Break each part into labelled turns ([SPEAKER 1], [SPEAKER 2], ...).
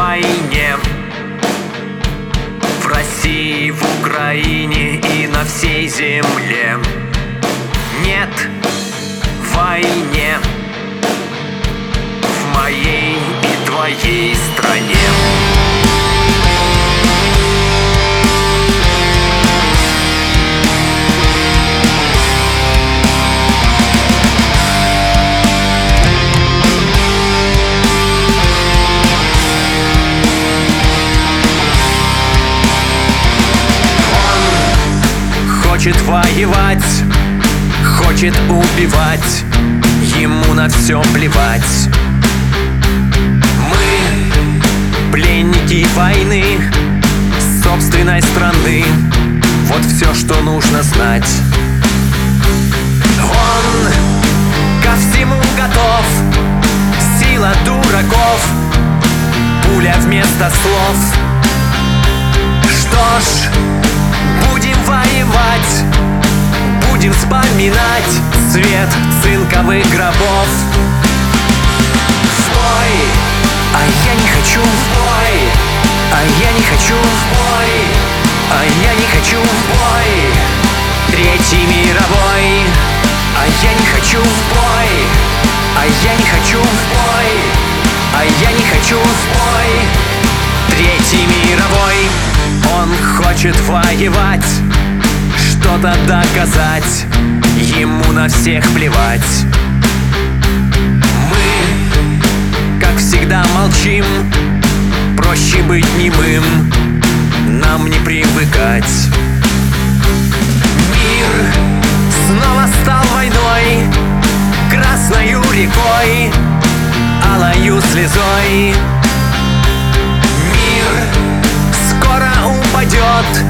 [SPEAKER 1] войне. В России, в Украине и на всей земле. Нет войне хочет воевать, хочет убивать, ему на все плевать. Мы пленники войны собственной страны, вот все, что нужно знать. Он ко всему готов, сила дураков, пуля вместо слов. Что ж, будем воевать Будем вспоминать свет цинковых гробов. В бой, а я не хочу в бой! А я не хочу в бой! А я не хочу в бой! Третий мировой! А я не хочу в бой! А я не хочу в бой! А я не хочу в бой! Третий мировой Он хочет воевать что-то доказать Ему на всех плевать. Мы, как всегда, молчим Проще быть немым Нам не привыкать. Мир снова стал войной Красною рекой Алою слезой упадет.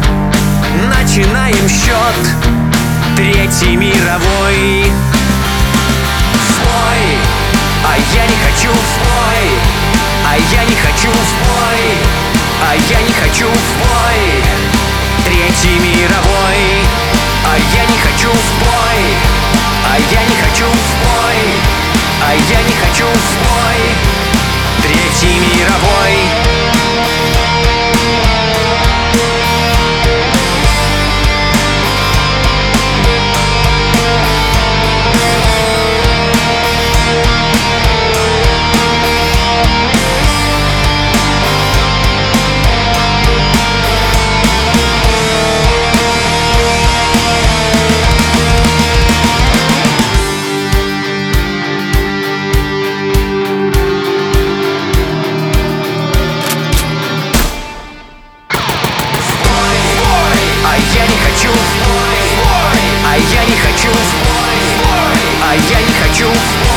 [SPEAKER 1] Начинаем счет. Третий мировой. В бой. А я не хочу в бой. А я не хочу в бой. А я не хочу в бой. Третий мировой. А я не хочу в бой. А я не хочу в бой. А я не хочу в бой. Третий мировой я не хочу